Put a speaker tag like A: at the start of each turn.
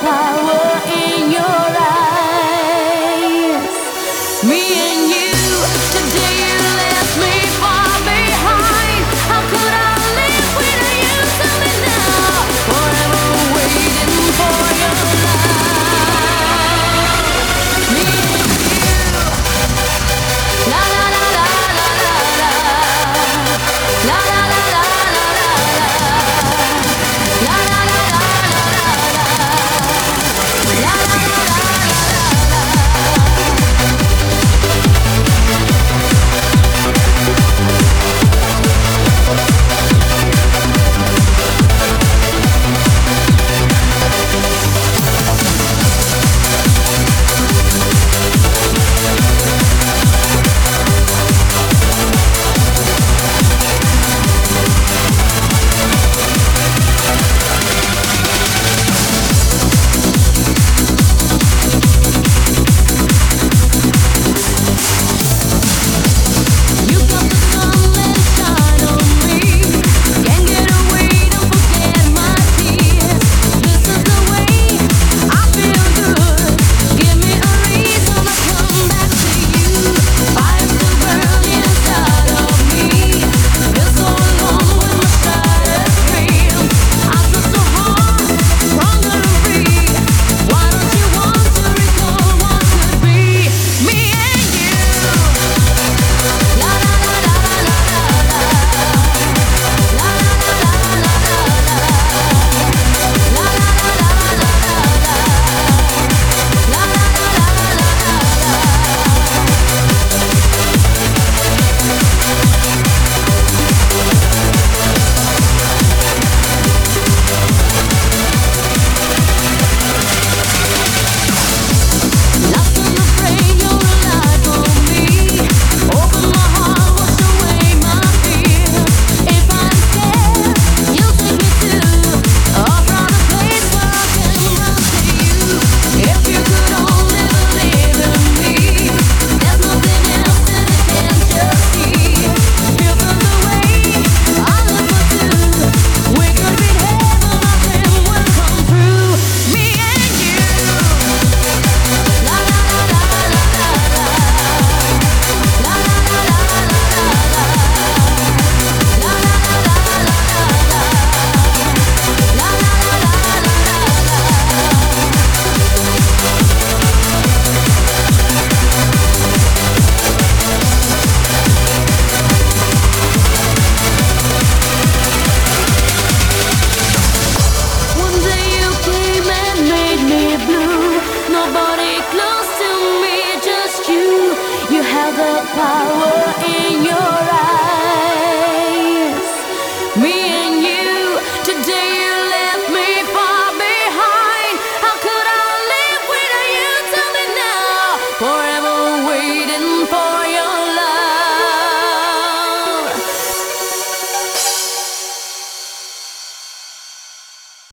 A: power in your eyes. Me and you. Power